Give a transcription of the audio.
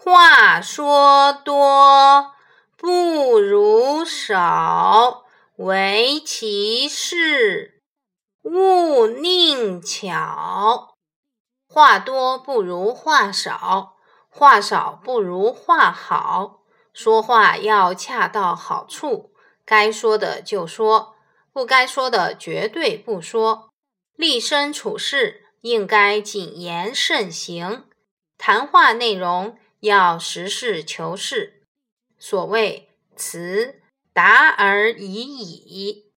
话说多不如少，唯其事勿佞巧。话多不如话少，话少不如话好。说话要恰到好处，该说的就说，不该说的绝对不说。立身处世应该谨言慎行，谈话内容。要实事求是，所谓辞达而已矣。